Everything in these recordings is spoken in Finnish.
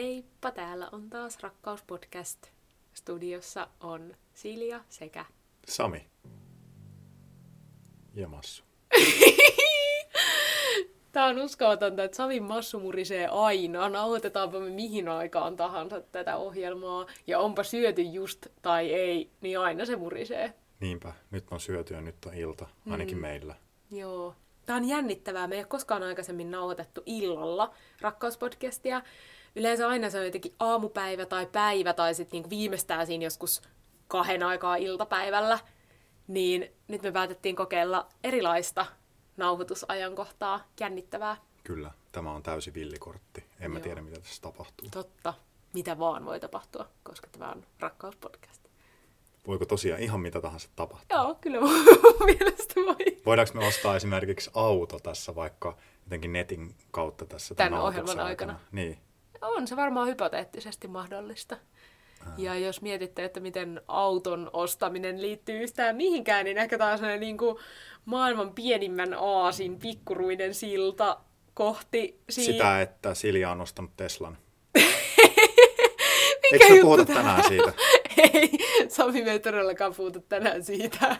Heippa, täällä on taas Rakkauspodcast. Studiossa on Silja sekä... Sami. Ja Massu. Tää on uskomatonta, että Samin massu murisee aina. Nauhoitetaanpa me mihin aikaan tahansa tätä ohjelmaa. Ja onpa syöty just tai ei, niin aina se murisee. Niinpä, nyt on syöty ja nyt on ilta, ainakin mm. meillä. Joo. Tää on jännittävää. Me ei ole koskaan aikaisemmin nauhoitettu illalla rakkauspodcastia. Yleensä aina se on jotenkin aamupäivä tai päivä tai sitten niinku viimeistään siinä joskus kahden aikaa iltapäivällä. Niin nyt me päätettiin kokeilla erilaista nauhoitusajankohtaa. Jännittävää. Kyllä, tämä on täysi villikortti. En mä Joo. tiedä, mitä tässä tapahtuu. Totta. Mitä vaan voi tapahtua, koska tämä on rakkauspodcast. Voiko tosiaan ihan mitä tahansa tapahtua? Joo, kyllä mun mielestä voi. Voidaanko me ostaa esimerkiksi auto tässä vaikka jotenkin netin kautta tässä Tän nauhoituksen ohjelman aikana? Niin. On se varmaan hypoteettisesti mahdollista. Ja jos mietitte, että miten auton ostaminen liittyy yhtään mihinkään, niin ehkä tämä on sellainen niin kuin maailman pienimmän aasin pikkuruinen silta kohti si- Sitä, että Silja on ostanut Teslan. Mikä Eikö juttu puhuta tänään siitä? Ei, Sami me ei todellakaan puhuta tänään siitä.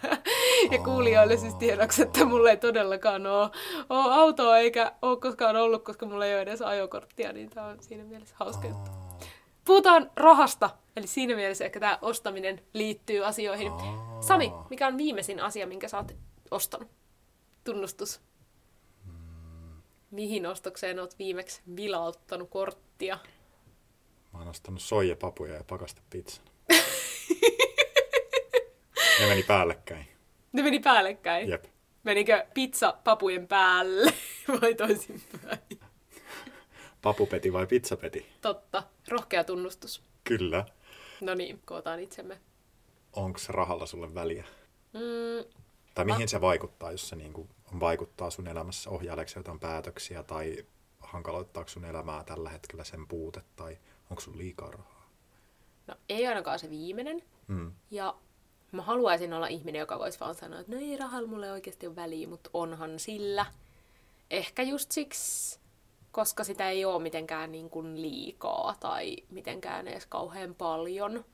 Ja kuulijoille siis tiedoksi, että mulla ei todellakaan ole, ole autoa eikä ole koskaan ollut, koska mulla ei ole edes ajokorttia, niin tämä on siinä mielessä hauska juttu. Puhutaan rahasta, eli siinä mielessä ehkä tämä ostaminen liittyy asioihin. Sami, mikä on viimeisin asia, minkä sä oot ostanut? Tunnustus. Mihin ostokseen oot viimeksi vilauttanut korttia? Mä oon ostanut soijapapuja ja pakastepizzan. ne meni päällekkäin. Ne meni päällekkäin. Jep. Menikö pizza papujen päälle vai toisinpäin? Papupeti vai pizzapeti? Totta. Rohkea tunnustus. Kyllä. No niin, kootaan itsemme. Onko rahalla sulle väliä? Mm, Tai mihin se vaikuttaa, jos se niin kuin vaikuttaa sun elämässä? Ohjaileeko se jotain päätöksiä tai hankaloittaako sun elämää tällä hetkellä sen puute tai onko sun liikaa rahaa? no ei ainakaan se viimeinen. Mm. Ja mä haluaisin olla ihminen, joka voisi vaan sanoa, että no ei rahalla mulle oikeasti ole väliä, mutta onhan sillä. Ehkä just siksi, koska sitä ei ole mitenkään niin kuin liikaa tai mitenkään edes kauhean paljon,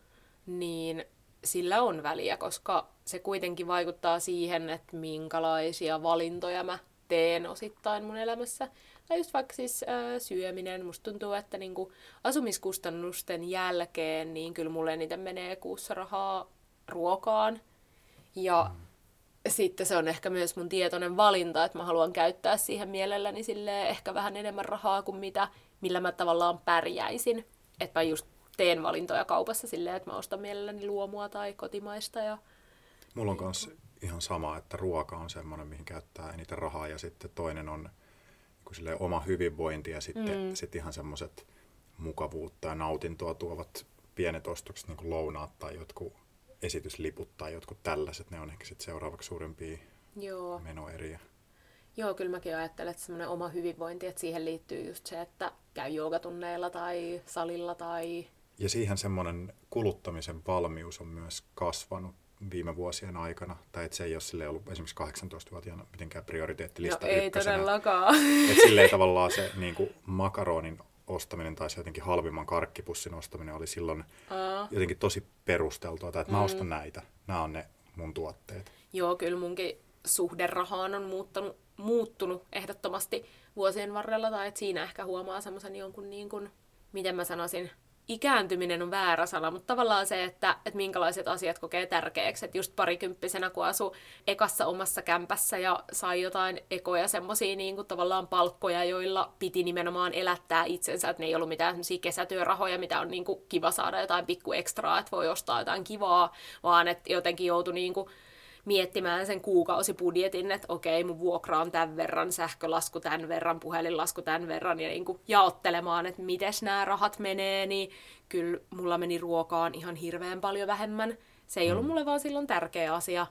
niin sillä on väliä, koska se kuitenkin vaikuttaa siihen, että minkälaisia valintoja mä teen osittain mun elämässä. Tai just vaikka siis äh, syöminen. Musta tuntuu, että niinku asumiskustannusten jälkeen, niin kyllä mulle eniten menee kuussa rahaa ruokaan. Ja sitten se on ehkä myös mun tietoinen valinta, että mä haluan käyttää siihen mielelläni silleen ehkä vähän enemmän rahaa kuin mitä, millä mä tavallaan pärjäisin. Että mä just teen valintoja kaupassa silleen, että mä ostan mielelläni luomua tai kotimaista. Ja... Mulla on myös ihan sama, että ruoka on semmoinen, mihin käyttää eniten rahaa ja sitten toinen on niin oma hyvinvointi ja sitten mm. sit ihan semmoiset mukavuutta ja nautintoa tuovat pienet ostokset, niin kuin lounaat tai jotkut esitysliput tai jotkut tällaiset, ne on ehkä sitten seuraavaksi suurimpia Joo. menoeriä. Joo, kyllä mäkin ajattelen, että semmoinen oma hyvinvointi, että siihen liittyy just se, että käy joogatunneilla tai salilla tai... Ja siihen semmoinen kuluttamisen valmius on myös kasvanut viime vuosien aikana, tai että se ei ole sille ollut esimerkiksi 18-vuotiaana mitenkään No prioriteettilista ei ykkösenä. todellakaan. Että silleen tavallaan se niin kuin makaronin ostaminen tai se jotenkin halvimman karkkipussin ostaminen oli silloin Aa. jotenkin tosi perusteltua, tai että mä ostan näitä, nämä on ne mun tuotteet. Joo, kyllä munkin suhde rahaan on muuttanut, muuttunut ehdottomasti vuosien varrella, tai että siinä ehkä huomaa semmoisen jonkun niin kuin, miten mä sanoisin, ikääntyminen on väärä sana, mutta tavallaan se, että, että minkälaiset asiat kokee tärkeäksi. Että just parikymppisenä, kun asu ekassa omassa kämpässä ja sai jotain ekoja semmoisia niin kuin tavallaan palkkoja, joilla piti nimenomaan elättää itsensä, että ne ei ollut mitään semmoisia kesätyörahoja, mitä on niin kuin kiva saada jotain pikku ekstraa, että voi ostaa jotain kivaa, vaan että jotenkin joutui niin kuin miettimään sen kuukausibudjetin, että okei, mun vuokra on tämän verran, sähkölasku tämän verran, puhelinlasku tämän verran, ja niin kuin jaottelemaan, että miten nämä rahat menee, niin kyllä mulla meni ruokaan ihan hirveän paljon vähemmän. Se ei ollut mulle vaan silloin tärkeä asia.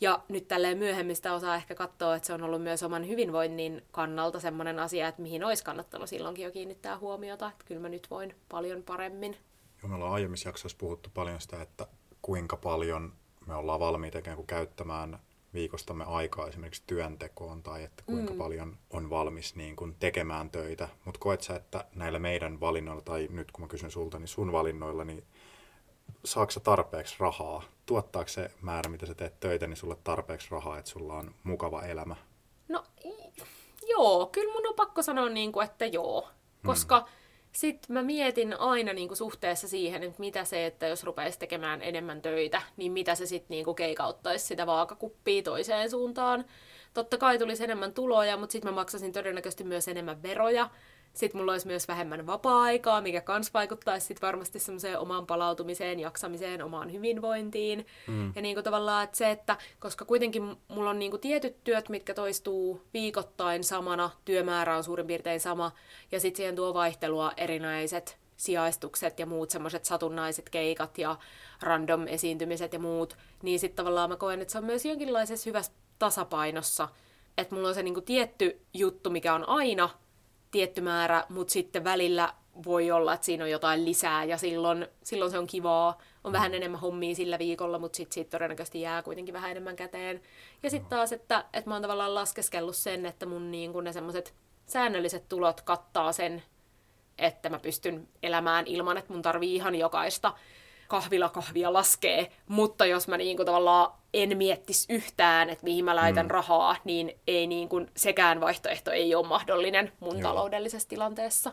Ja nyt tälleen myöhemmistä osaa ehkä katsoa, että se on ollut myös oman hyvinvoinnin kannalta semmoinen asia, että mihin olisi kannattanut silloinkin jo kiinnittää huomiota. Että kyllä mä nyt voin paljon paremmin. Joo, me ollaan aiemmissa jaksoissa puhuttu paljon sitä, että kuinka paljon me ollaan valmiita ikään kuin käyttämään viikostamme aikaa esimerkiksi työntekoon tai että kuinka mm. paljon on valmis niin kuin tekemään töitä. Mutta koet sä, että näillä meidän valinnoilla, tai nyt kun mä kysyn sulta, niin sun valinnoilla, niin saako sä tarpeeksi rahaa? Tuottaako se määrä, mitä sä teet töitä, niin sulle tarpeeksi rahaa, että sulla on mukava elämä? No joo, kyllä mun on pakko sanoa, niin kuin, että joo. Koska mm. Sitten mä mietin aina niin kuin suhteessa siihen, että mitä se, että jos rupeisi tekemään enemmän töitä, niin mitä se sitten niin keikauttaisi sitä vaakakuppia toiseen suuntaan. Totta kai tulisi enemmän tuloja, mutta sitten mä maksasin todennäköisesti myös enemmän veroja. Sitten mulla olisi myös vähemmän vapaa-aikaa, mikä kans vaikuttaisi sit varmasti semmoiseen omaan palautumiseen, jaksamiseen, omaan hyvinvointiin. Mm. Ja niinku tavallaan, että se, että koska kuitenkin mulla on niinku tietyt työt, mitkä toistuu viikoittain samana, työmäärä on suurin piirtein sama, ja sitten siihen tuo vaihtelua erinäiset sijaistukset ja muut semmoiset satunnaiset keikat ja random esiintymiset ja muut, niin sitten tavallaan mä koen, että se on myös jonkinlaisessa hyvässä tasapainossa, että mulla on se niinku tietty juttu, mikä on aina, tietty määrä, mutta sitten välillä voi olla, että siinä on jotain lisää ja silloin, silloin se on kivaa. On vähän enemmän hommia sillä viikolla, mutta sitten siitä todennäköisesti jää kuitenkin vähän enemmän käteen. Ja sitten taas, että, että mä oon tavallaan laskeskellut sen, että mun niin kun ne semmoiset säännölliset tulot kattaa sen, että mä pystyn elämään ilman, että mun tarvii ihan jokaista kahvila kahvia laskee, mutta jos mä niin kuin tavallaan en miettisi yhtään, että mihin mä laitan mm. rahaa, niin ei niin kuin, sekään vaihtoehto ei ole mahdollinen mun Joo. taloudellisessa tilanteessa.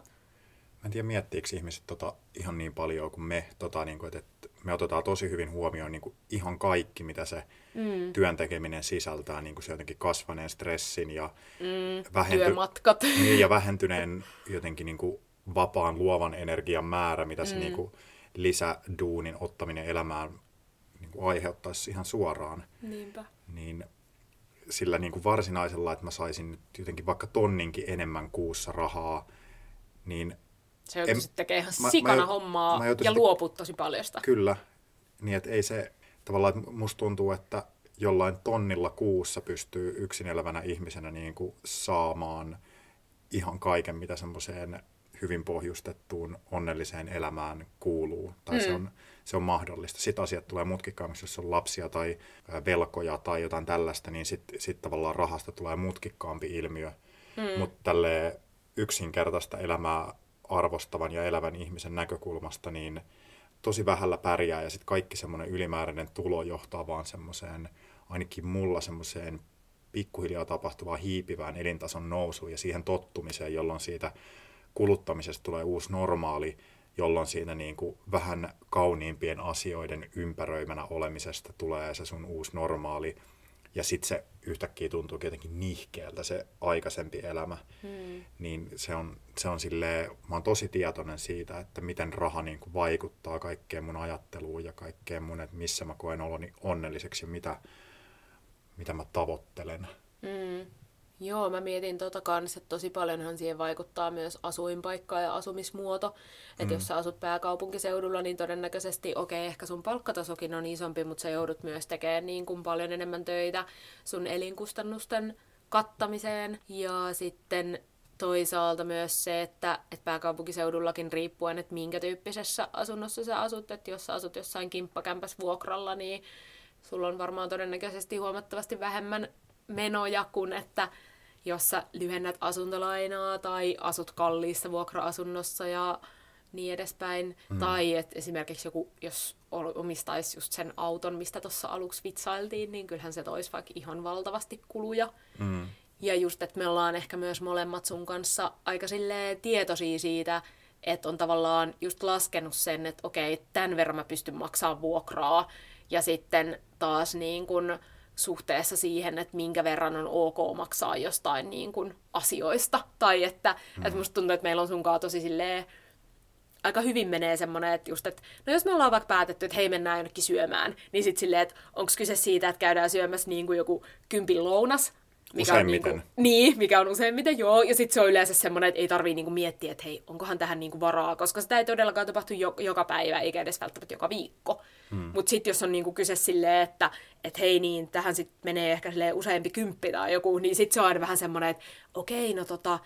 Mä en tiedä, miettiikö ihmiset tota ihan niin paljon kuin me, tota, niin kuin, että, että me otetaan tosi hyvin huomioon niin kuin ihan kaikki, mitä se mm. työn tekeminen sisältää, niin kuin se jotenkin kasvaneen stressin ja, mm, vähenty- työmatkat. Niin, ja vähentyneen jotenkin niin kuin vapaan luovan energian määrä, mitä se mm. niin kuin, lisäduunin ottaminen elämään kuin aiheuttaisi ihan suoraan. Niinpä. Niin sillä niin kuin varsinaisella, että mä saisin nyt jotenkin vaikka tonninkin enemmän kuussa rahaa, niin... Se joutuisi tekemään ihan mä, sikana mä, hommaa mä ja luoput tosi paljon sitä. Kyllä. Niin, että ei se... Tavallaan, että musta tuntuu, että jollain tonnilla kuussa pystyy yksin elävänä ihmisenä niin kuin saamaan ihan kaiken, mitä semmoiseen hyvin pohjustettuun onnelliseen elämään kuuluu, tai mm. se, on, se on mahdollista. Sitten asiat tulee mutkikkaammiksi, jos on lapsia tai velkoja tai jotain tällaista, niin sitten sit tavallaan rahasta tulee mutkikkaampi ilmiö. Mm. Mutta tälle yksinkertaista elämää arvostavan ja elävän ihmisen näkökulmasta, niin tosi vähällä pärjää ja sitten kaikki semmoinen ylimääräinen tulo johtaa vaan semmoiseen, ainakin mulla semmoiseen pikkuhiljaa tapahtuvaan hiipivään elintason nousuun ja siihen tottumiseen, jolloin siitä kuluttamisesta tulee uusi normaali, jolloin siinä niin kuin vähän kauniimpien asioiden ympäröimänä olemisesta tulee se sun uusi normaali. Ja sitten se yhtäkkiä tuntuu jotenkin nihkeältä se aikaisempi elämä. Hmm. Niin se on, se on silleen, mä oon tosi tietoinen siitä, että miten raha niin kuin vaikuttaa kaikkeen mun ajatteluun ja kaikkeen mun, että missä mä koen oloni onnelliseksi ja mitä, mitä mä tavoittelen. Hmm. Joo, mä mietin tota kanssa, että tosi paljonhan siihen vaikuttaa myös asuinpaikka ja asumismuoto. Mm. Että jos sä asut pääkaupunkiseudulla, niin todennäköisesti, okei, okay, ehkä sun palkkatasokin on isompi, mutta sä joudut myös tekemään niin kuin paljon enemmän töitä sun elinkustannusten kattamiseen. Ja sitten toisaalta myös se, että, että pääkaupunkiseudullakin riippuen, että minkä tyyppisessä asunnossa sä asut, että jos sä asut jossain kimppakämpäs vuokralla, niin sulla on varmaan todennäköisesti huomattavasti vähemmän menoja kuin että jos sä lyhennät asuntolainaa tai asut kalliissa vuokra-asunnossa ja niin edespäin. Mm. Tai että esimerkiksi joku, jos omistaisi just sen auton, mistä tuossa aluksi vitsailtiin, niin kyllähän se toisi vaikka ihan valtavasti kuluja. Mm. Ja just, että me ollaan ehkä myös molemmat sun kanssa aika tietoisia siitä, että on tavallaan just laskenut sen, että okei, tämän verran mä pystyn maksamaan vuokraa. Ja sitten taas niin kun, suhteessa siihen, että minkä verran on ok maksaa jostain niin kuin asioista. Tai että, mm. että musta tuntuu, että meillä on sunkaan tosi silleen, aika hyvin menee semmoinen, että just, että no jos me ollaan vaikka päätetty, että hei mennään jonnekin syömään, niin sitten silleen, että onko kyse siitä, että käydään syömässä niin kuin joku kympin lounas, mikä useimmiten. On niin, kuin, niin, mikä on useimmiten, joo. Ja sitten se on yleensä semmoinen, että ei tarvii niinku miettiä, että hei, onkohan tähän niinku varaa, koska sitä ei todellakaan tapahtu jo, joka päivä, eikä edes välttämättä joka viikko. Hmm. Mutta sitten jos on niinku kyse silleen, että et hei niin, tähän sitten menee ehkä useampi kymppi tai joku, niin sitten se on aina vähän semmoinen, että okei, no tota,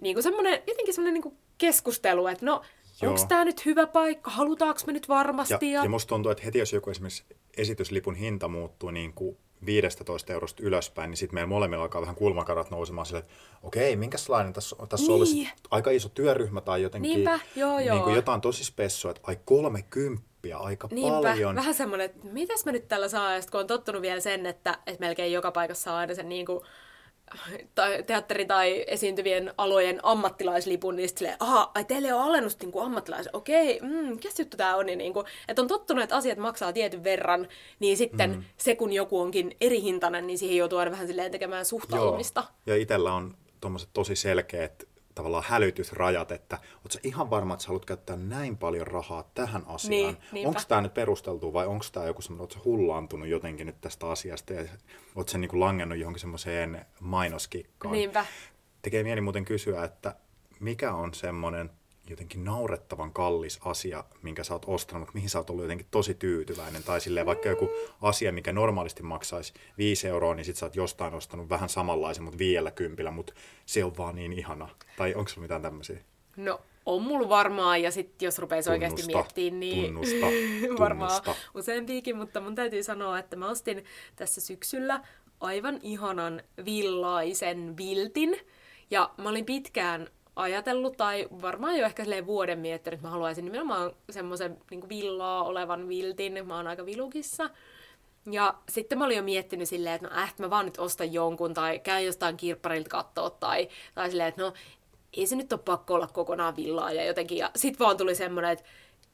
niinku semmoinen, jotenkin semmoinen niinku keskustelu, että no, onko tämä nyt hyvä paikka, halutaanko me nyt varmasti? Ja, ja, ja musta tuntuu, että heti jos joku esimerkiksi esityslipun hinta muuttuu niin kuin 15 eurosta ylöspäin, niin sitten meillä molemmilla alkaa vähän kulmakarat nousemaan sille, että okei, minkälainen tässä, tässä niin. olisi aika iso työryhmä tai jotenkin Niinpä, joo, joo. Niin kuin jotain tosi spessua, että ai 30 aika Niinpä, paljon. vähän semmoinen, että mitäs mä nyt tällä saa, ja kun on tottunut vielä sen, että, että melkein joka paikassa saa aina sen niin kuin tai teatteri- tai esiintyvien alojen ammattilaislipun, niin sitten aha, ai teille on alennus niin ammattilais, okei, mm, mikä juttu tää on, niin, niin kuin, että on tottunut, että asiat maksaa tietyn verran, niin sitten mm. se, kun joku onkin eri hintainen, niin siihen joutuu aina vähän silleen tekemään suhtautumista. Joo. Ja itsellä on tuommoiset tosi selkeät tavallaan hälytysrajat, että sä ihan varma, että sä haluat käyttää näin paljon rahaa tähän asiaan. Niin, onko tämä nyt perusteltu vai onko tämä joku semmoinen, sä hullaantunut jotenkin nyt tästä asiasta ja oot sä niinku langennut johonkin semmoiseen mainoskikkaan. Niinpä. Tekee mieli muuten kysyä, että mikä on semmoinen jotenkin naurettavan kallis asia, minkä sä oot ostanut, mutta mihin sä oot ollut jotenkin tosi tyytyväinen. Tai silleen vaikka joku asia, mikä normaalisti maksaisi 5 euroa, niin sit sä oot jostain ostanut vähän samanlaisen, mutta vielä kympillä, mutta se on vaan niin ihana. Tai onko sulla mitään tämmöisiä? No, on mulla varmaan, ja sitten jos rupeisi oikeasti miettimään, niin tunnusta, tunnusta. varmaan useampiakin, mutta mun täytyy sanoa, että mä ostin tässä syksyllä aivan ihanan villaisen viltin, ja mä olin pitkään ajatellut, tai varmaan jo ehkä vuoden miettinyt, että mä haluaisin nimenomaan semmoisen niin villaa olevan viltin. Mä oon aika vilukissa. Ja sitten mä olin jo miettinyt silleen, että no äh, mä vaan nyt ostan jonkun, tai käyn jostain kirpparilta katsoa, tai, tai silleen, että no ei se nyt ole pakko olla kokonaan villaa, ja jotenkin, ja sit vaan tuli semmoinen, että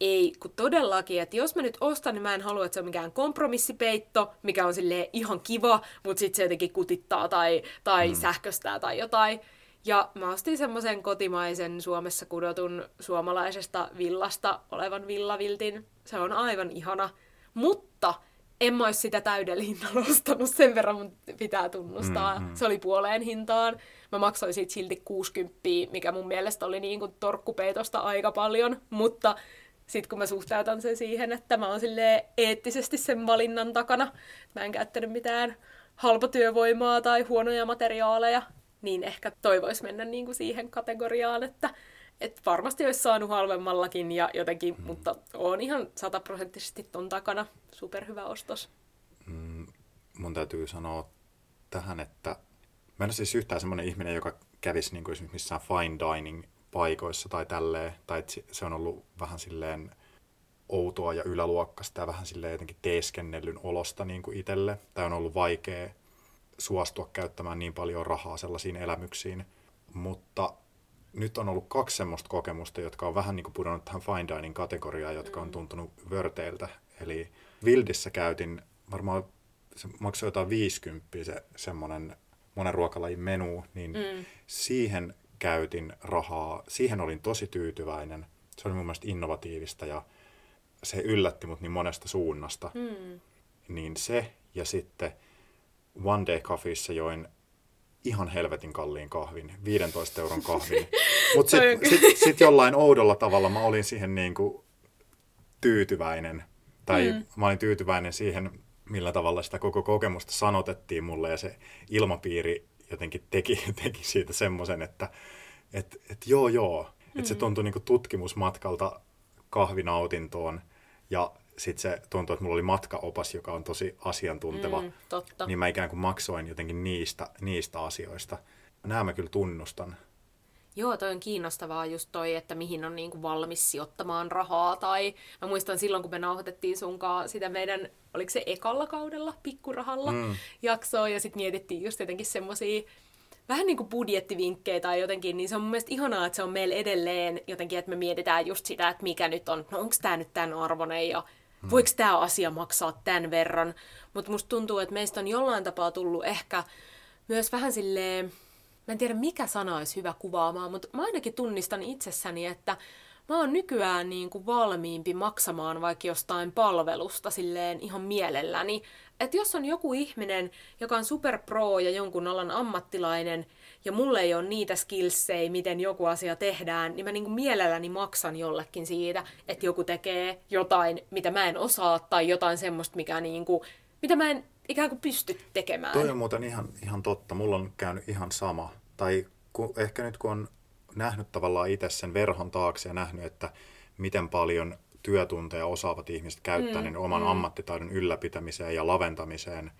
ei, kun todellakin, että jos mä nyt ostan, niin mä en halua, että se on mikään kompromissipeitto, mikä on silleen ihan kiva, mutta sitten se jotenkin kutittaa tai, tai mm. sähköstää tai jotain. Ja mä ostin semmoisen kotimaisen Suomessa kudotun suomalaisesta villasta olevan villaviltin. Se on aivan ihana. Mutta en mä olisi sitä täydellä hinnalla ostanut, sen verran mun pitää tunnustaa. Mm-hmm. Se oli puoleen hintaan. Mä maksoin siitä silti 60, mikä mun mielestä oli niin kuin torkkupeitosta aika paljon, mutta sitten kun mä suhteutan sen siihen, että mä oon eettisesti sen valinnan takana, mä en käyttänyt mitään halpatyövoimaa tai huonoja materiaaleja, niin ehkä toivoisi mennä niin kuin siihen kategoriaan, että et varmasti olisi saanut halvemmallakin ja jotenkin, mm. mutta on ihan sataprosenttisesti ton takana. Superhyvä ostos. Mm, mun täytyy sanoa tähän, että mä en ole siis yhtään semmoinen ihminen, joka kävisi niin kuin esimerkiksi missään fine dining paikoissa tai tälleen, tai se on ollut vähän silleen outoa ja yläluokkasta ja vähän silleen jotenkin teeskennellyn olosta niin kuin itselle, tai on ollut vaikea suostua käyttämään niin paljon rahaa sellaisiin elämyksiin. Mutta nyt on ollut kaksi semmoista kokemusta, jotka on vähän niin kuin pudonnut tähän fine dining kategoriaan, jotka on mm. tuntunut vörteiltä. Eli Vildissä käytin varmaan, se maksoi jotain 50 se semmoinen monen ruokalajin menu, niin mm. siihen käytin rahaa. Siihen olin tosi tyytyväinen. Se oli mun mielestä innovatiivista ja se yllätti mut niin monesta suunnasta. Mm. Niin se ja sitten One Day Coffeessa join ihan helvetin kalliin kahvin, 15 euron kahvin. Mutta sitten sit, sit jollain oudolla tavalla mä olin siihen niinku tyytyväinen. Tai mm. mä olin tyytyväinen siihen, millä tavalla sitä koko kokemusta sanotettiin mulle ja se ilmapiiri jotenkin teki, teki siitä semmoisen, että et, et joo joo, mm. että se tuntui niinku tutkimusmatkalta kahvinautintoon ja sitten se tuntui, että mulla oli matkaopas, joka on tosi asiantunteva. Mm, totta. Niin mä ikään kuin maksoin jotenkin niistä, niistä asioista. Nämä mä kyllä tunnustan. Joo, toi on kiinnostavaa just toi, että mihin on niinku valmis sijoittamaan rahaa. Tai mä muistan silloin, kun me nauhoitettiin sunkaan sitä meidän, oliko se ekalla kaudella, pikkurahalla mm. jaksoa, ja sitten mietittiin just jotenkin semmosia vähän niin kuin budjettivinkkejä tai jotenkin, niin se on mun mielestä ihanaa, että se on meillä edelleen jotenkin, että me mietitään just sitä, että mikä nyt on, no onko tämä nyt tämän arvoinen ja Hmm. Voiko tämä asia maksaa tämän verran? Mutta musta tuntuu, että meistä on jollain tapaa tullut ehkä myös vähän silleen, mä en tiedä mikä sana olisi hyvä kuvaamaan, mutta mä ainakin tunnistan itsessäni, että mä oon nykyään niin kuin valmiimpi maksamaan vaikka jostain palvelusta silleen ihan mielelläni. Että jos on joku ihminen, joka on super pro ja jonkun alan ammattilainen, ja mulle ei ole niitä skillsejä, miten joku asia tehdään, niin mä niin kuin mielelläni maksan jollekin siitä, että joku tekee jotain, mitä mä en osaa, tai jotain semmoista, mikä niin kuin, mitä mä en ikään kuin pysty tekemään. Toi on muuten ihan, ihan totta. Mulla on käynyt ihan sama. Tai kun, ehkä nyt kun on nähnyt tavallaan itse sen verhon taakse ja nähnyt, että miten paljon työtunteja osaavat ihmiset käyttää mm, niin oman mm. ammattitaidon ylläpitämiseen ja laventamiseen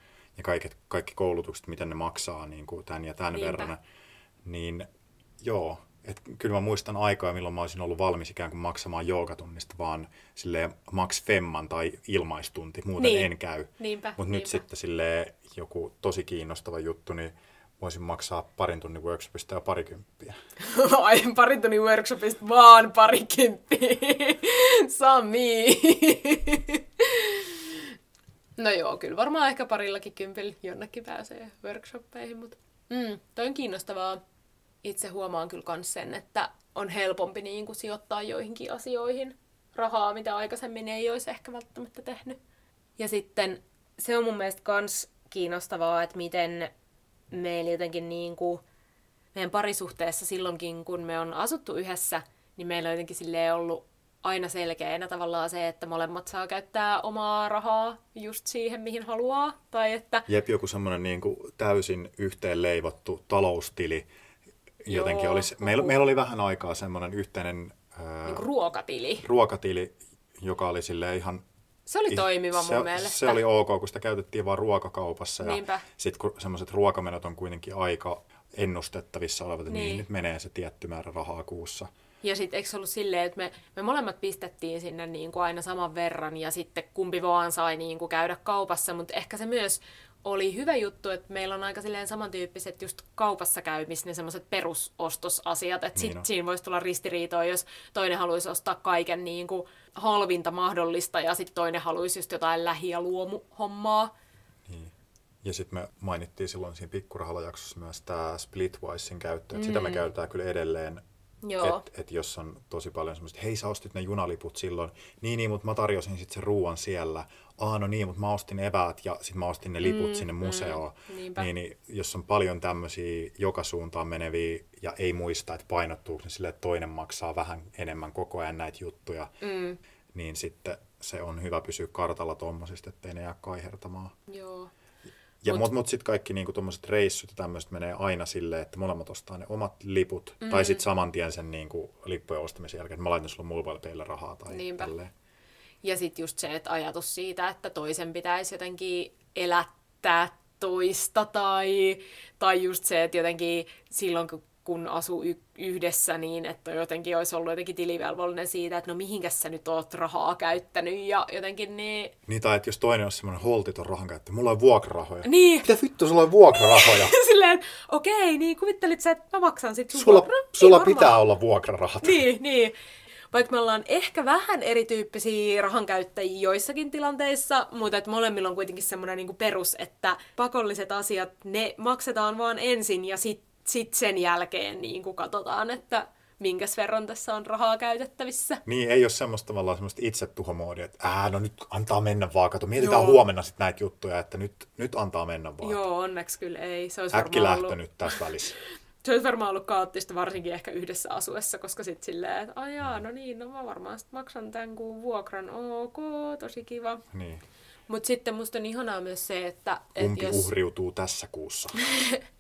ne kaikki, kaikki koulutukset, miten ne maksaa niin kuin tämän ja tämän Niinpä. verran, niin joo, et kyllä mä muistan aikaa, milloin mä olisin ollut valmis ikään kuin maksamaan joogatunnista vaan sille max femman tai ilmaistunti, muuten Niin. en käy. Mutta nyt sitten sille joku tosi kiinnostava juttu, niin voisin maksaa parin tunnin workshopista ja parikymppiä. Ai, parin tunnin workshopista vaan parikymppiä. Sami. No joo, kyllä varmaan ehkä parillakin kympillä jonnekin pääsee workshoppeihin, mutta mm, toi on kiinnostavaa. Itse huomaan kyllä myös sen, että on helpompi niin kuin sijoittaa joihinkin asioihin rahaa, mitä aikaisemmin ei olisi ehkä välttämättä tehnyt. Ja sitten se on mun mielestä kans kiinnostavaa, että miten meillä jotenkin niin kuin meidän parisuhteessa silloinkin, kun me on asuttu yhdessä, niin meillä on jotenkin ollut aina selkeänä tavallaan se, että molemmat saa käyttää omaa rahaa just siihen, mihin haluaa. Tai että Jep, joku semmoinen niin kuin täysin yhteen leivottu taloustili. Jotenkin Joo, olisi, meillä, meillä oli vähän aikaa semmoinen yhteinen ää, niin ruokatili. ruokatili, joka oli sille ihan... Se oli toimiva se, mun mielestä. Se oli ok, kun sitä käytettiin vain ruokakaupassa. Niinpä. Ja sitten kun semmoiset ruokamenot on kuitenkin aika ennustettavissa olevat. Niin. niin nyt menee se tietty määrä rahaa kuussa. Ja sitten eikö se ollut silleen, että me, me molemmat pistettiin sinne niin kuin aina saman verran ja sitten kumpi vaan sai niin kuin käydä kaupassa, mutta ehkä se myös oli hyvä juttu, että meillä on aika silleen samantyyppiset just kaupassa käymis, ne semmoiset perusostosasiat, että Niin sit on. siinä voisi tulla ristiriitoa, jos toinen haluaisi ostaa kaiken niin kuin halvinta mahdollista ja sitten toinen haluaisi just jotain lähi- ja luomuhommaa. Niin. Ja sitten me mainittiin silloin siinä pikkurahallajaksossa myös tämä Splitwisein käyttö. Mm. Sitä me käytetään kyllä edelleen. Joo. Että et jos on tosi paljon semmoista, hei sä ostit ne junaliput silloin, niin niin, mutta mä tarjosin sitten sen ruuan siellä. Aa no niin, mutta mä ostin eväät ja sitten mä ostin ne liput mm, sinne museoon. mm, niinpä. niin, niin, jos on paljon tämmöisiä joka suuntaan meneviä ja ei muista, että painottuuko ne silleen, että toinen maksaa vähän enemmän koko ajan näitä juttuja, Mm, niin sitten se on hyvä pysyä kartalla tommosista, ettei ne jää kaihertamaan. joo. Ja Mut- mut, mut sitten kaikki niinku tuommoiset reissut ja tämmöiset menee aina silleen, että molemmat ostaa ne omat liput. Mm. Tai sitten saman tien sen niinku lippujen ostamisen jälkeen, että mä laitan sulle mobile rahaa tai Niinpä. tälleen. Ja sitten just se, että ajatus siitä, että toisen pitäisi jotenkin elättää toista tai, tai just se, että jotenkin silloin kun- kun asuu y- yhdessä niin, että jotenkin olisi ollut jotenkin tilivelvollinen siitä, että no mihinkäs sä nyt oot rahaa käyttänyt ja jotenkin niin... Niin tai että jos toinen on semmoinen holtiton rahan käyttö, mulla on vuokrarahoja. Niin, Mitä vittu, sulla on vuokrarahoja? silleen, että okei, niin kuvittelit sä, että mä maksan sit sun sulla vuokran? Ei sulla varmaan. pitää olla vuokrarahat. Niin, niin. Vaikka me ollaan ehkä vähän erityyppisiä rahankäyttäjiä joissakin tilanteissa, mutta et molemmilla on kuitenkin semmoinen niinku perus, että pakolliset asiat, ne maksetaan vaan ensin ja sitten sit sen jälkeen niinku katsotaan, että minkäs verran tässä on rahaa käytettävissä. Niin, ei ole semmoista tavallaan semmoista itsetuhomoodia, että ää, no nyt antaa mennä vaan, kato, mietitään Joo. huomenna sitten näitä juttuja, että nyt, nyt antaa mennä vaan. Joo, onneksi kyllä ei. Se olisi Äkki varmaan lähtö ollut, nyt tässä välissä. se olisi varmaan ollut kaoottista, varsinkin ehkä yhdessä asuessa, koska sitten silleen, että ajaa, no niin, no mä varmaan sit maksan tämän kuun vuokran, ok, tosi kiva. Niin. Mutta sitten musta on ihanaa myös se, että et Kumpi jos, uhriutuu tässä kuussa?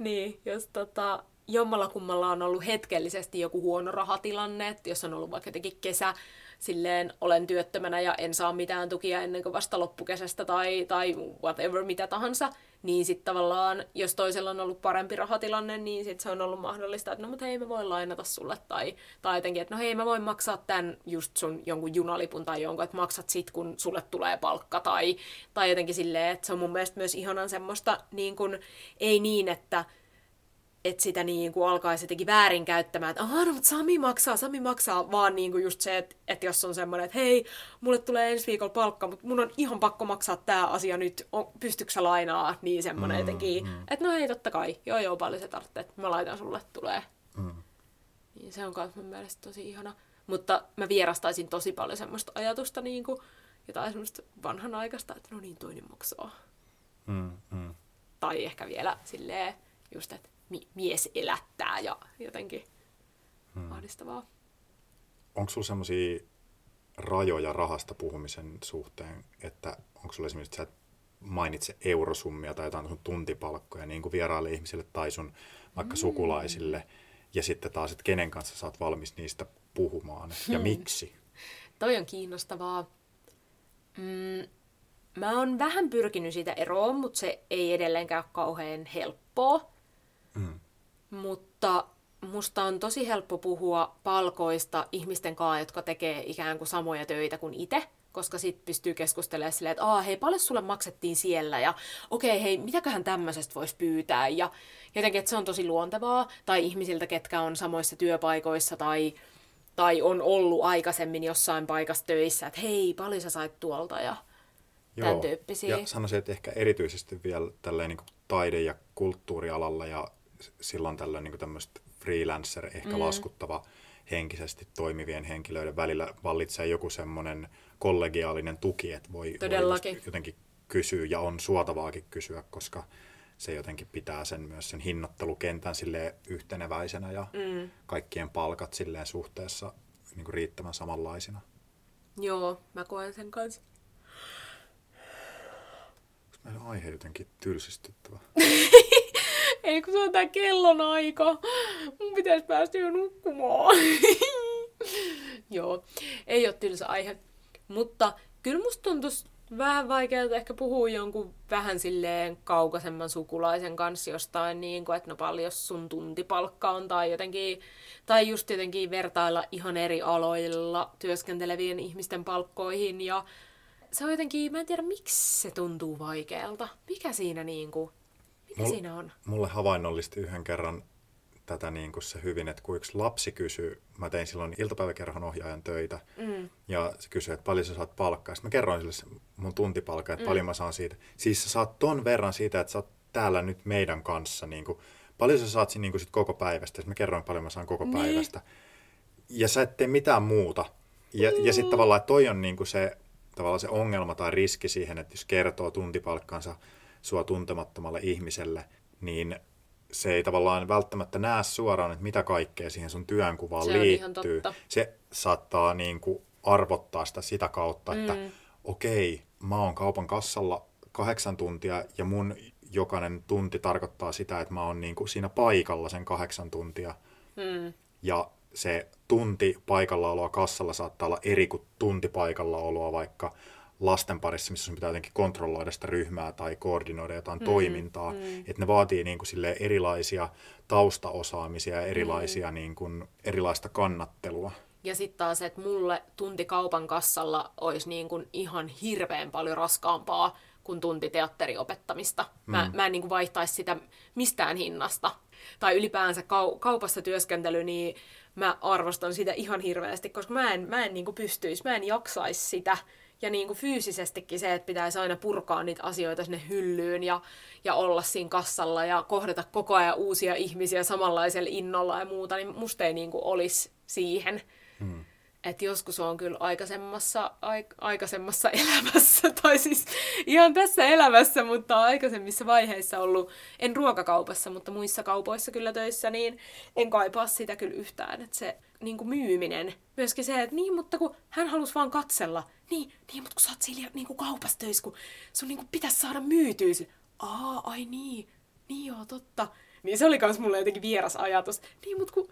niin, jos tota, jommalla kummalla on ollut hetkellisesti joku huono rahatilanne, että jos on ollut vaikka jotenkin kesä, silleen olen työttömänä ja en saa mitään tukia ennen kuin vasta loppukesästä tai, tai whatever, mitä tahansa, niin sitten tavallaan, jos toisella on ollut parempi rahatilanne, niin sitten se on ollut mahdollista, että no mutta hei mä voin lainata sulle, tai, tai jotenkin, että no hei mä voin maksaa tämän just sun jonkun junalipun tai jonkun, että maksat sit kun sulle tulee palkka, tai, tai jotenkin silleen, että se on mun mielestä myös ihanan semmoista, niin kun, ei niin, että että sitä niin kuin alkaisi jotenkin väärin käyttämään, että aah, no, mutta Sami maksaa, Sami maksaa, vaan niin kuin just se, että, että jos on semmoinen, että hei, mulle tulee ensi viikolla palkka, mutta mun on ihan pakko maksaa tämä asia nyt, on, pystytkö sä lainaa, niin semmoinen mm, jotenkin, mm. että no hei, totta kai, joo joo, paljon se tarvitsee, että mä laitan sulle, tulee. Mm. Niin se on myös mun mielestä tosi ihana. Mutta mä vierastaisin tosi paljon semmoista ajatusta, niin kuin jotain semmoista vanhanaikaista, että no niin, toinen maksaa. Mm, mm. Tai ehkä vielä silleen just, että mi- mies elättää ja jotenkin hmm. ahdistavaa. Onko sulla semmoisia rajoja rahasta puhumisen suhteen, että onko sulla esimerkiksi, että sä et mainitse eurosummia tai jotain sun tuntipalkkoja niin kuin vieraille ihmisille tai sun vaikka Hmm. sukulaisille, ja sitten taas, että kenen kanssa sä oot valmis niistä puhumaan ja Hmm. miksi? Toi on kiinnostavaa. Mm, mä oon vähän pyrkinyt siitä eroon, mutta se ei edelleenkään ole kauhean helppoa. Mutta musta on tosi helppo puhua palkoista ihmisten kanssa, jotka tekee ikään kuin samoja töitä kuin itse, koska sit pystyy keskustelemaan silleen, että Aa, hei, paljon sulle maksettiin siellä, ja okei, okay, hei, mitäköhän tämmöisestä voisi pyytää, ja jotenkin, että se on tosi luontevaa, tai ihmisiltä, ketkä on samoissa työpaikoissa, tai, tai on ollut aikaisemmin jossain paikassa töissä, että hei, paljon sä sait tuolta, ja tämän Joo. tyyppisiä. Ja sanoisin, että ehkä erityisesti vielä tälleen niin taide- ja kulttuurialalla ja silloin tällöin niin tämmöistä freelancer, ehkä mm. laskuttava henkisesti toimivien henkilöiden välillä vallitsee joku semmoinen kollegiaalinen tuki, että voi, voi Todellakin. jotenkin kysyä ja on suotavaakin kysyä, koska se jotenkin pitää sen myös sen hinnoittelukentän silleen yhteneväisenä ja mm. kaikkien palkat silleen suhteessa niin kuin riittävän samanlaisina. Joo, mä koen sen kanssa. Onko meidän aihe jotenkin tylsistyttävä? Ei kun se on tää kellonaika. Mun pitäisi päästä jo nukkumaan. Joo, ei ole tylsä aihe. Mutta kyllä musta tuntuisi vähän vaikealta ehkä puhua jonkun vähän silleen kaukaisemman sukulaisen kanssa jostain, niin kuin, että no paljon sun tuntipalkka on, tai jotenkin, tai just jotenkin vertailla ihan eri aloilla työskentelevien ihmisten palkkoihin, ja se on jotenkin, mä en tiedä miksi se tuntuu vaikealta. Mikä siinä niinku, mikä Mul- siinä on? Mulle havainnollisti yhden kerran tätä niin kuin se hyvin, että kun yksi lapsi kysyy, mä tein silloin iltapäiväkerhon ohjaajan töitä, mm. ja se kysyi, että paljon sä saat palkkaa. Sitten mä kerroin sille mun tuntipalkkaa, että mm. paljon mä saan siitä. Siis sä saat ton verran siitä, että sä oot täällä nyt meidän kanssa. Niin kuin, paljon sä saat niin kuin sit koko päivästä. Sitten mä kerroin, paljon mä saan koko Niin. päivästä. Ja sä et tee mitään muuta. Ja, mm. ja sitten tavallaan, että toi on niin kuin se, tavallaan se ongelma tai riski siihen, että jos kertoo tuntipalkkansa sua tuntemattomalle ihmiselle, niin se ei tavallaan välttämättä näe suoraan, että mitä kaikkea siihen sun työnkuvaan Se liittyy. Se saattaa niin kuin arvottaa sitä sitä kautta, että mm. okei, mä oon kaupan kassalla kahdeksan tuntia ja mun jokainen tunti tarkoittaa sitä, että mä oon niin kuin siinä paikalla sen kahdeksan tuntia. Mm. Ja se tunti paikallaoloa kassalla saattaa olla eri kuin tunti paikallaoloa vaikka lasten parissa, missä sun pitää jotenkin kontrolloida sitä ryhmää tai koordinoida jotain mm, toimintaa. Mm. Että ne vaatii niin kuin silleen erilaisia taustaosaamisia ja erilaisia, mm. niin kuin, erilaista kannattelua. Ja sitten taas, että mulle tunti kaupan kassalla olisi niin kuin ihan hirveän paljon raskaampaa kuin tunti teatteriopettamista. Mä, mm. mä en niin kuin vaihtaisi sitä mistään hinnasta. Tai ylipäänsä kau- kaupassa työskentely, niin mä arvostan sitä ihan hirveästi, koska mä en, mä en niin kuin pystyisi, mä en jaksaisi sitä. Ja niin kuin fyysisestikin se, että pitäisi aina purkaa niitä asioita sinne hyllyyn ja, ja olla siinä kassalla ja kohdata koko ajan uusia ihmisiä samanlaisella innolla ja muuta, niin musta ei niin kuin olisi siihen. Hmm. Että joskus on kyllä aikaisemmassa, aik, aikaisemmassa elämässä, tai siis ihan tässä elämässä, mutta aikaisemmissa vaiheissa ollut, en ruokakaupassa, mutta muissa kaupoissa kyllä töissä, niin en kaipaa sitä kyllä yhtään. Että se niin kuin myyminen, myöskin se, että niin, mutta kun hän halusi vaan katsella, niin, niin mutta kun sä oot siellä niin kuin kaupassa töissä, kun sun niin kuin pitäisi saada myytyä. Sille, Aa, ai niin, niin joo, totta. Niin se oli myös mulle jotenkin vieras ajatus. Niin, mutta kun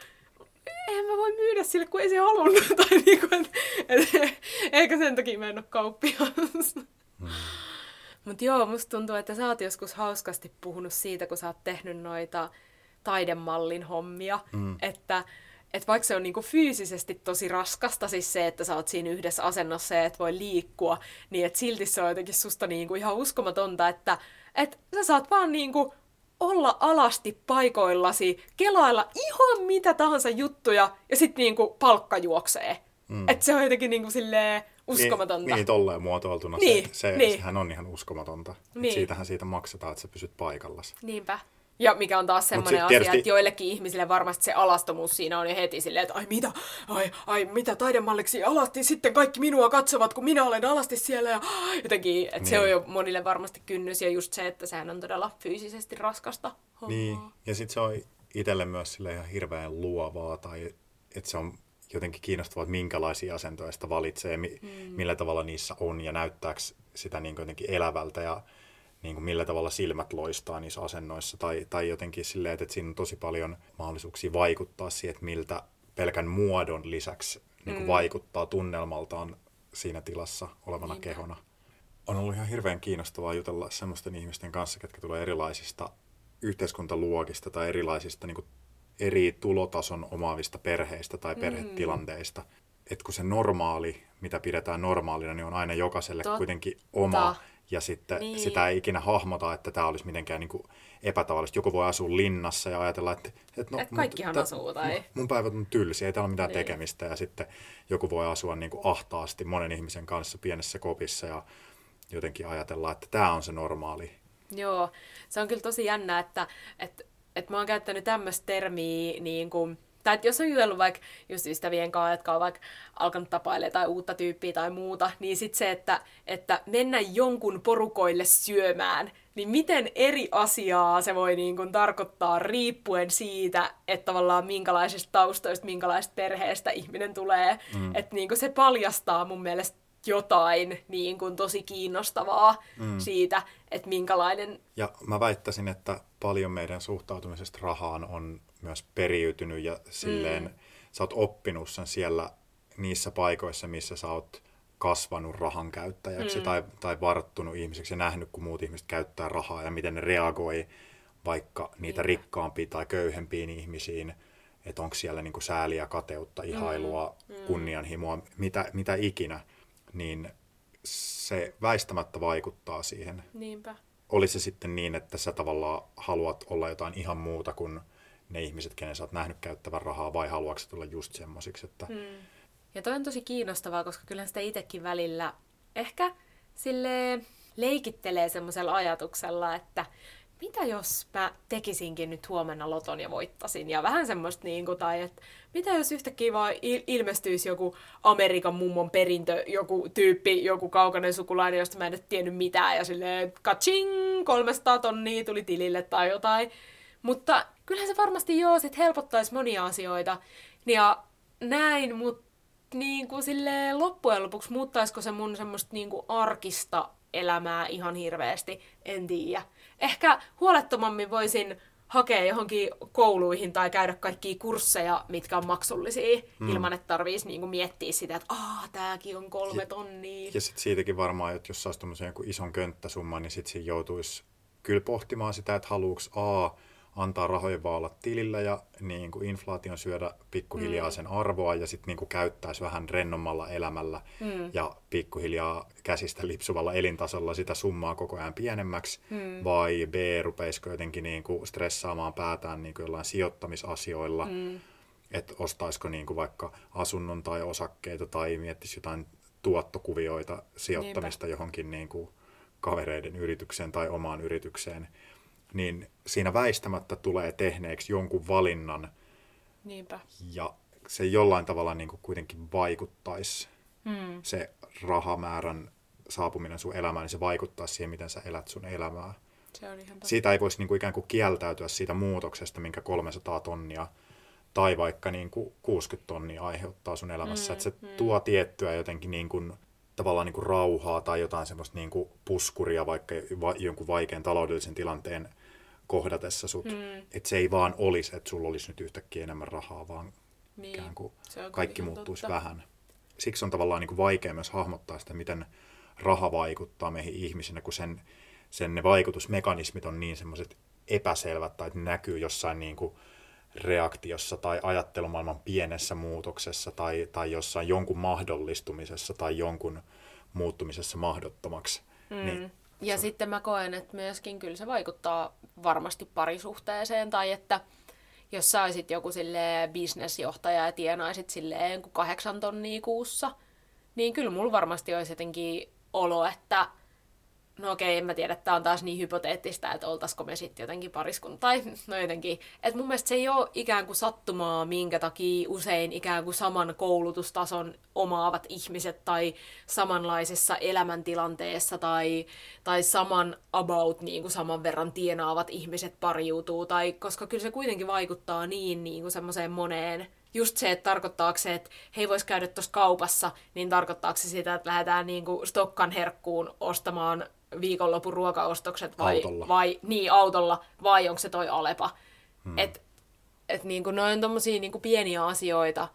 eihän mä voi myydä sille, kun ei se halunnut. tai niinku, et, et, eikä sen takia mä en ole kauppias. Mm. Mutta joo, musta tuntuu, että sä oot joskus hauskasti puhunut siitä, kun sä oot tehnyt noita taidemallin hommia, mm. että et vaikka se on niinku fyysisesti tosi raskasta, siis se, että sä oot siinä yhdessä asennossa ja et voi liikkua, niin et silti se on jotenkin susta niinku ihan uskomatonta, että et sä saat vaan niinku olla alasti paikoillasi, kelailla ihan mitä tahansa juttuja ja sitten niinku palkka juoksee. Mm. Että se on jotenkin niinku silleen uskomatonta. Niin, niin tolleen muotoiltuna Niin, se, se, niin. sehän on ihan uskomatonta. Niin. Niin. Siitähän siitä maksetaan, että sä pysyt paikallasi. Niinpä. Ja mikä on taas semmoinen asia, tietysti- että joillekin ihmisille varmasti se alastomuus siinä on jo heti silleen, että ai mitä, ai, ai mitä taidemalliksi alasti, sitten kaikki minua katsovat, kun minä olen alasti siellä. Ja jotenkin, että niin. se Niin. on jo monille varmasti kynnys ja just se, että sehän on todella fyysisesti raskasta hommaa. Niin, ja sitten se on itselle myös sille ihan hirveän luovaa, tai että se on jotenkin kiinnostavaa, että minkälaisia asentoja sitä valitsee, mi- mm. millä tavalla niissä on, ja näyttääkö sitä niin jotenkin elävältä, ja niin kuin millä tavalla silmät loistaa niissä asennoissa, tai, tai jotenkin silleen, että siinä on tosi paljon mahdollisuuksia vaikuttaa siihen, että miltä pelkän muodon lisäksi niin kuin mm. vaikuttaa tunnelmaltaan siinä tilassa olevana Niinpä. kehona. on ollut ihan hirveän kiinnostavaa jutella semmoisten ihmisten kanssa, ketkä tulee erilaisista yhteiskuntaluokista tai erilaisista niin kuin, eri tulotason omaavista perheistä tai perhetilanteista. Mm. Että kun se normaali, mitä pidetään normaalina, niin on aina jokaiselle Totta. kuitenkin oma. Ja sitten niin. sitä ei ikinä hahmota, että tämä olisi mitenkään niin kuin epätavallista. Joku voi asua linnassa ja ajatella, että... että no, Et kaikkihan mutta, asuu tai... Mun päivät on tylsiä, ei täällä ole mitään niin. tekemistä. Ja sitten joku voi asua niin kuin ahtaasti monen ihmisen kanssa pienessä kopissa ja jotenkin ajatella, että tämä on se normaali. Joo, se on kyllä tosi jännä, että, että, että mä oon käyttänyt tämmöistä termiä niin kuin, tai että jos on jutellut vaikka just ystävien kanssa, jotka on vaikka alkanut tapailemaan tai uutta tyyppiä tai muuta, niin sitten se, että, että mennä jonkun porukoille syömään, niin miten eri asiaa se voi niin kuin tarkoittaa riippuen siitä, että tavallaan minkälaisista taustoista, minkälaisesta perheestä ihminen tulee. Mm. Että niin kuin se paljastaa mun mielestä jotain niin kuin tosi kiinnostavaa mm. siitä, että minkälainen... Ja mä väittäisin, että paljon meidän suhtautumisesta rahaan on myös periytynyt ja silleen mm. sä oot oppinut sen siellä niissä paikoissa, missä sä oot kasvanut rahan käyttäjäksi mm. tai, tai varttunut ihmiseksi ja nähnyt, kun muut ihmiset käyttää rahaa ja miten ne reagoi vaikka niitä Niinpä. rikkaampiin tai köyhempiin ihmisiin, että onko siellä niinku sääliä, kateutta, ihailua, mm. mm. kunnianhimoa, mitä, mitä ikinä, niin se väistämättä vaikuttaa siihen. Niinpä. Oli se sitten niin, että sä tavallaan haluat olla jotain ihan muuta kuin ne ihmiset, kenen sä oot nähnyt käyttävän rahaa, vai haluatko tulla just semmoisiksi, että mm ja toi on tosi kiinnostavaa, koska kyllä sitä itsekin välillä ehkä sille leikittelee semmoisella ajatuksella, että mitä jos mä tekisinkin nyt huomenna loton ja voittasin. Ja vähän semmoista niin kuin, tai että mitä jos yhtäkkiä vaan ilmestyisi joku Amerikan mummon perintö, joku tyyppi, joku kaukainen sukulainen, josta mä en tiennyt mitään. Ja silleen, kaching, 300 tonnia tuli tilille tai jotain. Mutta kyllähän se varmasti joo, sit helpottaisi monia asioita. Ja näin, mutta niin kuin silleen, loppujen lopuksi muuttaisiko se mun semmoista niin kuin arkista elämää ihan hirveästi, en tiedä. Ehkä huolettomammin voisin hakea johonkin kouluihin tai käydä kaikkia kursseja, mitkä on maksullisia, mm. ilman että tarvitsisi niinku miettiä sitä, että aah, tääkin on kolme tonnia. Ja sitten siitäkin varmaan, että jos saisi joku ison könttäsumman, niin sitten siinä joutuisi kyllä pohtimaan sitä, että haluuks A, antaa rahojen vaan olla tilillä ja niin kuin inflaation syödä pikkuhiljaa mm. sen arvoa ja sitten niin käyttäisi vähän rennommalla elämällä mm. ja pikkuhiljaa käsistä lipsuvalla elintasolla sitä summaa koko ajan pienemmäksi mm. vai B, rupeisiko jotenkin niin kuin stressaamaan päätään niin kuin jollain sijoittamisasioilla, mm. että ostaisiko niin kuin vaikka asunnon tai osakkeita tai miettisi jotain tuottokuvioita sijoittamista Niinpä. johonkin niin kuin kavereiden yritykseen tai omaan yritykseen niin siinä väistämättä tulee tehneeksi jonkun valinnan. Niinpä. Ja se jollain tavalla niin kuin kuitenkin vaikuttaisi, hmm. se rahamäärän saapuminen sun elämään, niin se vaikuttaa siihen, miten sä elät sun elämää. Se on ihan siitä ei voisi niin kuin ikään kuin kieltäytyä siitä muutoksesta, minkä 300 tonnia tai vaikka niin kuin 60 tonnia aiheuttaa sun elämässä. Mm, että se mm. tuo tiettyä jotenkin niin kuin tavallaan niin kuin rauhaa tai jotain semmoista niin kuin puskuria vaikka va, jonkun vaikean taloudellisen tilanteen kohdatessa sut. Mm. Että se ei vaan olisi, että sulla olisi nyt yhtäkkiä enemmän rahaa, vaan niin. ikään kuin kaikki muuttuisi totta. vähän. Siksi on tavallaan niin kuin vaikea myös hahmottaa sitä, miten raha vaikuttaa meihin ihmisinä, kun sen, sen ne vaikutusmekanismit on niin semmoiset epäselvät tai että ne näkyy jossain niin kuin reaktiossa tai ajattelumaailman pienessä muutoksessa tai, tai jossain jonkun mahdollistumisessa tai jonkun muuttumisessa mahdottomaksi. Mm. Niin ja se... sitten mä koen, että myöskin kyllä se vaikuttaa varmasti parisuhteeseen tai että jos sä olisit joku sille bisnesjohtaja ja tienaisit silleen kahdeksan tonnia kuussa, niin kyllä mulla varmasti olisi jotenkin olo, että no okei, en mä tiedä, tämä on taas niin hypoteettista, että oltaisiko me sitten jotenkin pariskunta. Tai no jotenkin, että mun mielestä se ei ole ikään kuin sattumaa, minkä takia usein ikään kuin saman koulutustason omaavat ihmiset tai samanlaisessa elämäntilanteessa tai, tai saman about niin kuin saman verran tienaavat ihmiset pariutuu. Tai, koska kyllä se kuitenkin vaikuttaa niin, niin kuin semmoiseen moneen just se, että tarkoittaako se, että he vois käydä tuossa kaupassa, niin tarkoittaako se sitä, että lähdetään niin kuin Stokkan herkkuun ostamaan viikonlopun ruokaostokset vai, autolla. vai niin autolla vai onko se toi Alepa. Hmm. Et, et niin kuin noin tommosia niin kuin pieniä asioita,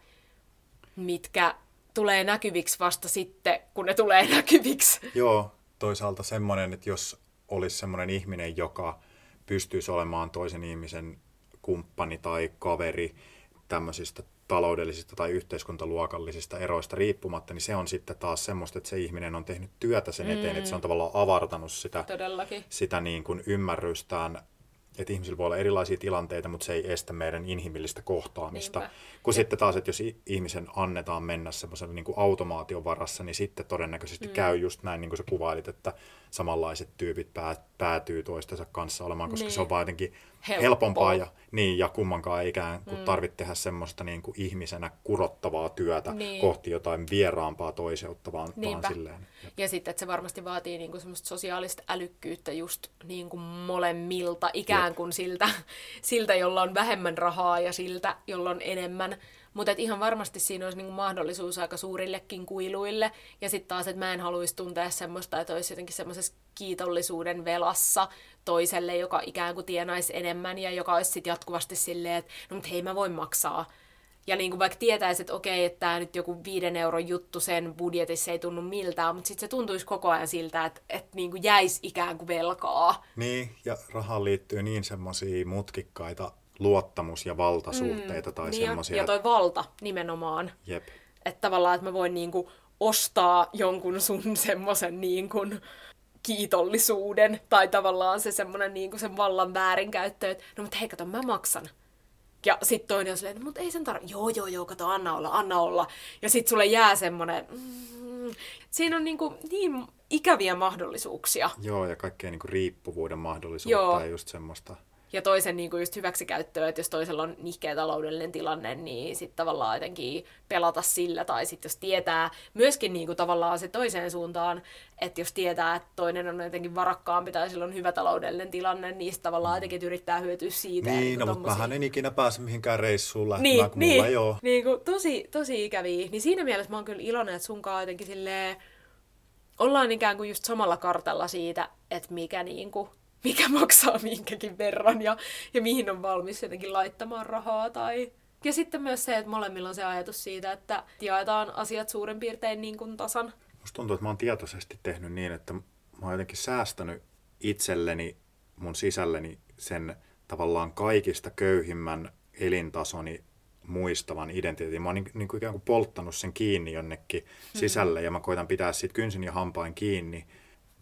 mitkä tulee näkyviksi vasta sitten, kun ne tulee näkyviksi. Joo, toisaalta semmoinen, että jos olisi semmoinen ihminen, joka pystyisi olemaan toisen ihmisen kumppani tai kaveri tämmöisistä taloudellisista tai yhteiskuntaluokallisista eroista riippumatta, niin se on sitten taas semmoista, että se ihminen on tehnyt työtä sen eteen, mm. että se on tavallaan avartanut sitä, sitä niin kuin ymmärrystään että ihmisillä voi olla erilaisia tilanteita, mutta se ei estä meidän inhimillistä kohtaamista. Niinpä. Kun ja. sitten taas, että jos ihmisen annetaan mennä semmoisen niin kuin automaation varassa, niin sitten todennäköisesti mm. käy just näin, niin kuin sä kuvailit, että samanlaiset tyypit päätyy toistensa kanssa olemaan, koska niin. se on vaan jotenkin Helppo. helpompaa ja, niin, ja kummankaan ei ikään kuin mm. tarvitse tehdä semmoista niin kuin ihmisenä kurottavaa työtä niin. kohti jotain vieraampaa toiseuttavaa. Vaan silleen, ja sitten, että se varmasti vaatii niin kuin semmoista sosiaalista älykkyyttä just niin kuin molemmilta, ikään kuin siltä, siltä, jolla on vähemmän rahaa ja siltä, jolla on enemmän. Mutta ihan varmasti siinä olisi niinku mahdollisuus aika suurillekin kuiluille. Ja sitten taas, että mä en haluaisi tuntea semmoista, että olisi jotenkin semmoisessa kiitollisuuden velassa toiselle, joka ikään kuin tienaisi enemmän ja joka olisi sitten jatkuvasti silleen, että no mutta hei mä voin maksaa. Ja niin kuin vaikka tietäisi, että okei, että tämä nyt joku viiden euron juttu sen budjetissa ei tunnu miltään, mutta sitten se tuntuisi koko ajan siltä, että, että niin kuin jäisi ikään kuin velkaa. Niin, ja rahaan liittyy niin semmoisia mutkikkaita luottamus- ja valtasuhteita mm, tai niin semmoisia. Ja toi valta nimenomaan. Jep. Että tavallaan, että mä voin niinku ostaa jonkun sun semmoisen niinku kiitollisuuden tai tavallaan se semmoinen niinku sen vallan väärinkäyttö, että no mutta hei kato, mä maksan. Ja sitten toinen on silleen, mutta ei sen tarvitse. Joo, joo, joo, kato, anna olla, anna olla. Ja sitten sulle jää semmoinen... Mm, siinä on niinku niin ikäviä mahdollisuuksia. Joo, ja kaikkea niinku riippuvuuden mahdollisuutta joo. ja just semmoista ja toisen niin kuin just hyväksikäyttöä, että jos toisella on nihkeä taloudellinen tilanne, niin sitten tavallaan jotenkin pelata sillä, tai sitten jos tietää myöskin niin kuin tavallaan se toiseen suuntaan, että jos tietää, että toinen on jotenkin varakkaampi tai sillä on hyvä taloudellinen tilanne, niin sitten tavallaan jotenkin yrittää hyötyä siitä. Niin, niin no, mutta mähän en ikinä pääse mihinkään reissuun lähtemään, niin, kun niin, mulla ei ole. Niin, kuin, tosi, tosi ikäviä. Niin siinä mielessä mä oon kyllä iloinen, että sunkaan jotenkin silleen, ollaan ikään kuin just samalla kartalla siitä, että mikä niin kuin mikä maksaa minkäkin verran ja, ja mihin on valmis jotenkin laittamaan rahaa. Tai... Ja sitten myös se, että molemmilla on se ajatus siitä, että jaetaan asiat suurin piirtein niin kuin tasan. Musta tuntuu, että mä oon tietoisesti tehnyt niin, että mä oon jotenkin säästänyt itselleni, mun sisälleni sen tavallaan kaikista köyhimmän elintasoni muistavan identiteetin. Mä oon niin, niin kuin ikään kuin polttanut sen kiinni jonnekin mm-hmm. sisälle ja mä koitan pitää siitä kynsin ja hampain kiinni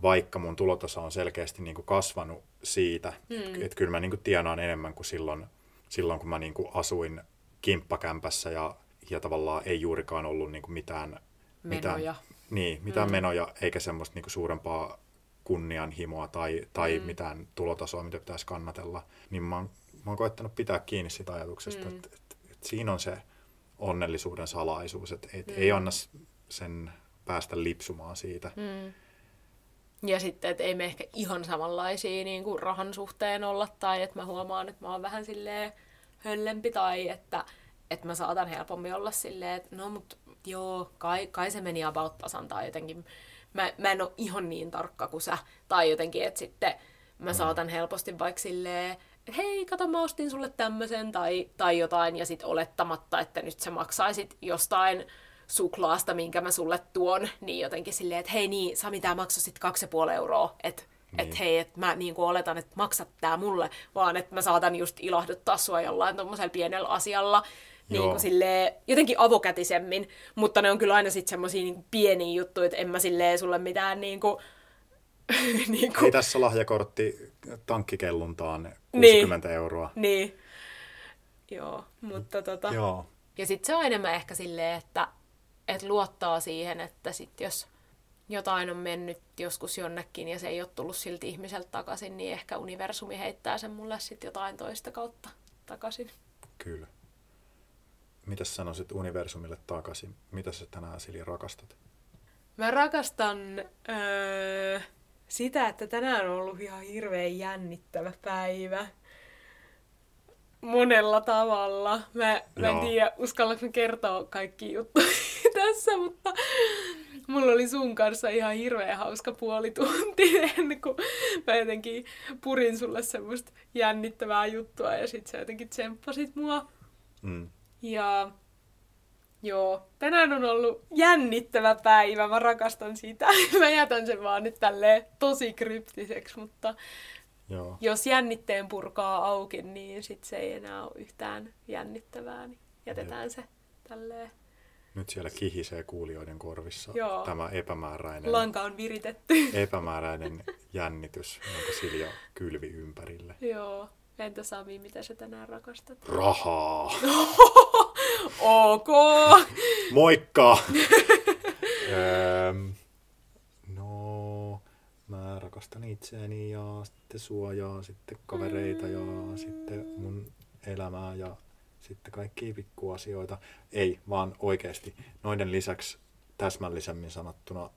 vaikka mun tulotaso on selkeästi niin kuin kasvanut siitä, mm. että kyllä mä niin kuin tienaan enemmän kuin silloin, silloin kun mä niin kuin asuin kimppakämpässä ja, ja tavallaan ei juurikaan ollut niin kuin mitään menoja. Mitään, niin, mitään mm. menoja eikä semmoista niin kuin suurempaa kunnianhimoa tai, tai mm. mitään tulotasoa, mitä pitäisi kannatella. Niin mä oon, mä oon koettanut pitää kiinni sitä ajatuksesta, mm. että, että, että siinä on se onnellisuuden salaisuus, että et mm. ei anna sen päästä lipsumaan siitä. Mm. Ja sitten, että ei me ehkä ihan samanlaisia niin kuin rahan suhteen olla, tai että mä huomaan, että mä oon vähän silleen höllempi, tai että, että mä saatan helpommin olla silleen, että no mut joo, kai, kai se meni about tasan, tai jotenkin mä, mä en ole ihan niin tarkka kuin sä, tai jotenkin, että sitten mä mm. saatan helposti vaikka silleen, hei, kato, mä ostin sulle tämmöisen, tai, tai jotain, ja sitten olettamatta, että nyt sä maksaisit jostain suklaasta, minkä mä sulle tuon, niin jotenkin silleen, että hei niin, Sami, tää maksoi sit kaksi puoli euroa, että niin. että hei, että mä niin kuin oletan, että maksat tää mulle, vaan että mä saatan just ilahduttaa sua jollain tommosella pienellä asialla, niin kuin silleen, jotenkin avokätisemmin, mutta ne on kyllä aina sitten semmosia niin pieniä juttuja, että en mä silleen sulle mitään niin kuin, niin kuin... Ei tässä lahjakortti tankkikelluntaan 60 niin. euroa. Niin, joo, mutta tota... Joo. Ja sitten se on enemmän ehkä silleen, että että luottaa siihen, että sit jos jotain on mennyt joskus jonnekin ja se ei ole tullut silti ihmiseltä takaisin, niin ehkä universumi heittää sen mulle sitten jotain toista kautta takaisin. Kyllä. Mitä sanoisit universumille takaisin? Mitä sä tänään Silja rakastat? Mä rakastan öö, sitä, että tänään on ollut ihan hirveän jännittävä päivä monella tavalla. Mä, mä en tiedä, uskallanko kertoa kaikki juttuja tässä, mutta mulla oli sun kanssa ihan hirveän hauska puoli tunti ennen kuin mä jotenkin purin sulle semmoista jännittävää juttua ja sit sä jotenkin tsemppasit mua. Mm. Ja Joo, tänään on ollut jännittävä päivä, mä rakastan sitä. mä jätän sen vaan nyt tälleen tosi kryptiseksi, mutta Joo. jos jännitteen purkaa auki, niin sit se ei enää ole yhtään jännittävää, niin jätetään se tälleen. Nyt siellä kihisee kuulijoiden korvissa Joo. tämä epämääräinen, Lanka on viritetty. epämääräinen jännitys, jonka Silja kylvi ympärille. Joo. Entä Sami, mitä sä tänään rakastat? Rahaa! ok! Moikka! mä rakastan itseäni ja sitten sua ja sitten kavereita ja sitten mun elämää ja sitten kaikkia pikkuasioita. Ei, vaan oikeasti. Noiden lisäksi täsmällisemmin sanottuna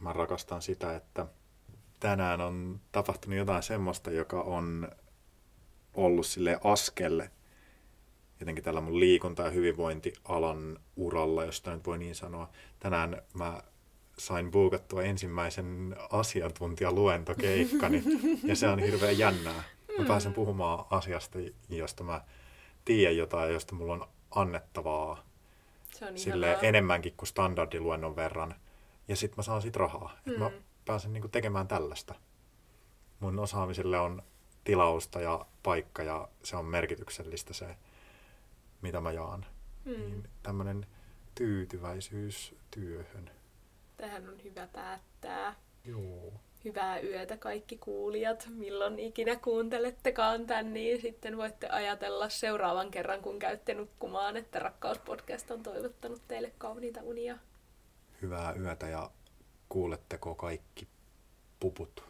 mä rakastan sitä, että tänään on tapahtunut jotain semmoista, joka on ollut sille askelle jotenkin tällä mun liikunta- ja hyvinvointialan uralla, josta nyt voi niin sanoa. Tänään mä sain buukattua ensimmäisen asiantuntijaluentokeikkani, ja se on hirveän jännää. Mä pääsen puhumaan asiasta, josta mä tiedän jotain, josta mulla on annettavaa Se on sille enemmänkin kuin standardiluennon verran. Ja sitten mä saan siitä rahaa. Mm. Et mä pääsen niinku tekemään tällaista. Mun osaamiselle on tilausta ja paikka ja se on merkityksellistä se, mitä mä jaan. Mm. Niin tämmönen tyytyväisyys työhön. Tähän on hyvä päättää. Joo. Hyvää yötä kaikki kuulijat, milloin ikinä kuuntelettekaan tän, niin sitten voitte ajatella seuraavan kerran, kun käytte nukkumaan, että Rakkauspodcast on toivottanut teille kauniita unia. Hyvää yötä ja kuuletteko kaikki puput